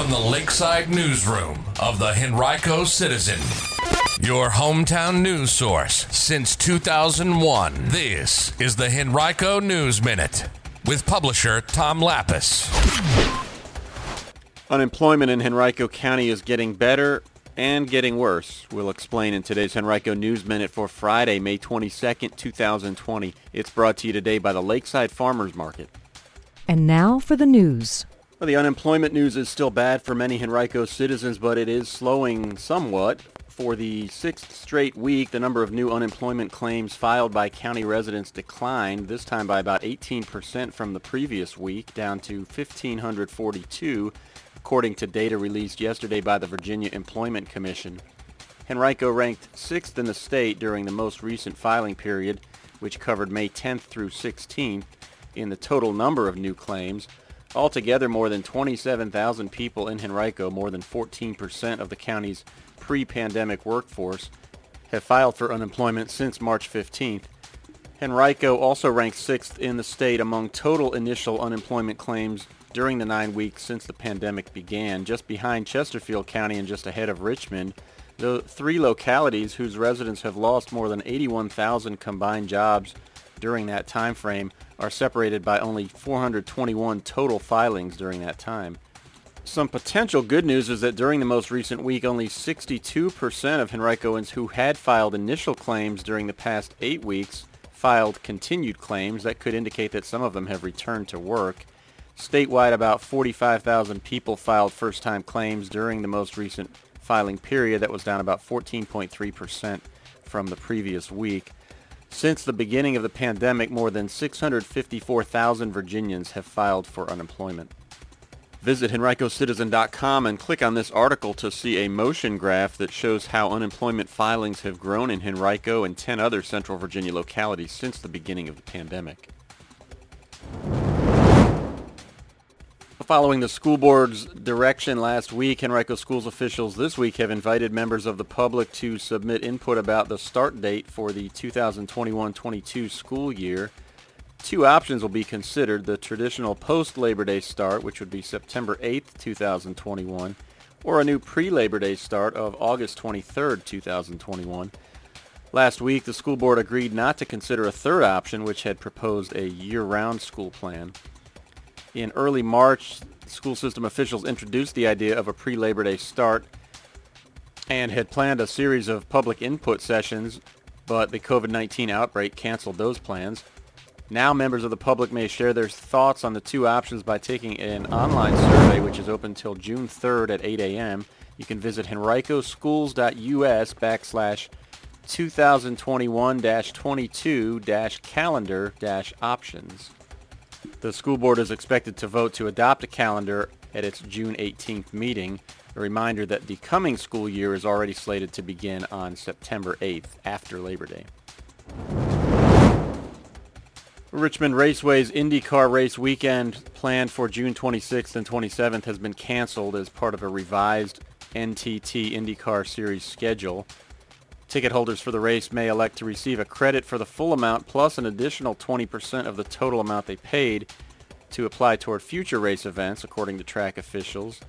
from the Lakeside Newsroom of the Henrico Citizen, your hometown news source since 2001. This is the Henrico News Minute with publisher Tom Lappas. Unemployment in Henrico County is getting better and getting worse. We'll explain in today's Henrico News Minute for Friday, May 22nd, 2020. It's brought to you today by the Lakeside Farmers Market. And now for the news. Well, the unemployment news is still bad for many Henrico citizens, but it is slowing somewhat. For the sixth straight week, the number of new unemployment claims filed by county residents declined, this time by about 18% from the previous week, down to 1,542, according to data released yesterday by the Virginia Employment Commission. Henrico ranked sixth in the state during the most recent filing period, which covered May 10th through 16th in the total number of new claims. Altogether, more than 27,000 people in Henrico, more than 14% of the county's pre-pandemic workforce, have filed for unemployment since March 15th. Henrico also ranks sixth in the state among total initial unemployment claims during the nine weeks since the pandemic began, just behind Chesterfield County and just ahead of Richmond. The three localities whose residents have lost more than 81,000 combined jobs during that time frame are separated by only 421 total filings during that time. Some potential good news is that during the most recent week, only 62% of Henricoans who had filed initial claims during the past eight weeks filed continued claims. That could indicate that some of them have returned to work. Statewide, about 45,000 people filed first-time claims during the most recent filing period. That was down about 14.3% from the previous week. Since the beginning of the pandemic, more than 654,000 Virginians have filed for unemployment. Visit henricocitizen.com and click on this article to see a motion graph that shows how unemployment filings have grown in Henrico and 10 other Central Virginia localities since the beginning of the pandemic. Following the school board's direction last week, Henrico Schools officials this week have invited members of the public to submit input about the start date for the 2021-22 school year. Two options will be considered, the traditional post-Labor Day start, which would be September 8th, 2021, or a new pre-Labor Day start of August 23rd, 2021. Last week, the school board agreed not to consider a third option, which had proposed a year-round school plan. In early March, school system officials introduced the idea of a pre-Labor Day start and had planned a series of public input sessions, but the COVID-19 outbreak canceled those plans. Now members of the public may share their thoughts on the two options by taking an online survey, which is open until June 3rd at 8 a.m. You can visit henricoschools.us backslash 2021-22-calendar-options. The school board is expected to vote to adopt a calendar at its June 18th meeting. A reminder that the coming school year is already slated to begin on September 8th after Labor Day. Richmond Raceway's IndyCar race weekend planned for June 26th and 27th has been canceled as part of a revised NTT IndyCar Series schedule. Ticket holders for the race may elect to receive a credit for the full amount plus an additional 20% of the total amount they paid to apply toward future race events, according to track officials.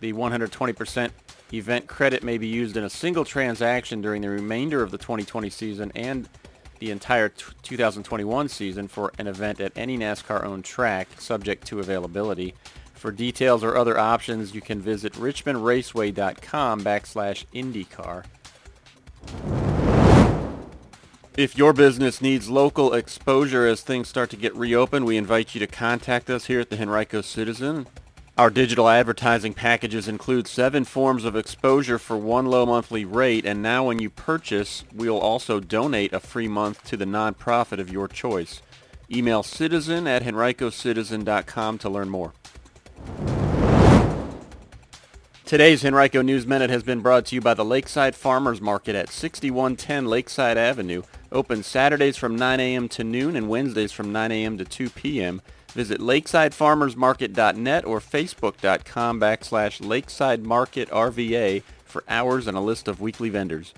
The 120% event credit may be used in a single transaction during the remainder of the 2020 season and the entire t- 2021 season for an event at any NASCAR-owned track, subject to availability. For details or other options, you can visit richmondraceway.com backslash IndyCar. If your business needs local exposure as things start to get reopened, we invite you to contact us here at the Henrico Citizen. Our digital advertising packages include seven forms of exposure for one low monthly rate, and now when you purchase, we'll also donate a free month to the nonprofit of your choice. Email citizen at henricocitizen.com to learn more. Today's Henrico News Minute has been brought to you by the Lakeside Farmers Market at 6110 Lakeside Avenue. Open Saturdays from 9 a.m. to noon and Wednesdays from 9 a.m. to 2 p.m. Visit lakesidefarmersmarket.net or facebook.com backslash lakesidemarketrva for hours and a list of weekly vendors.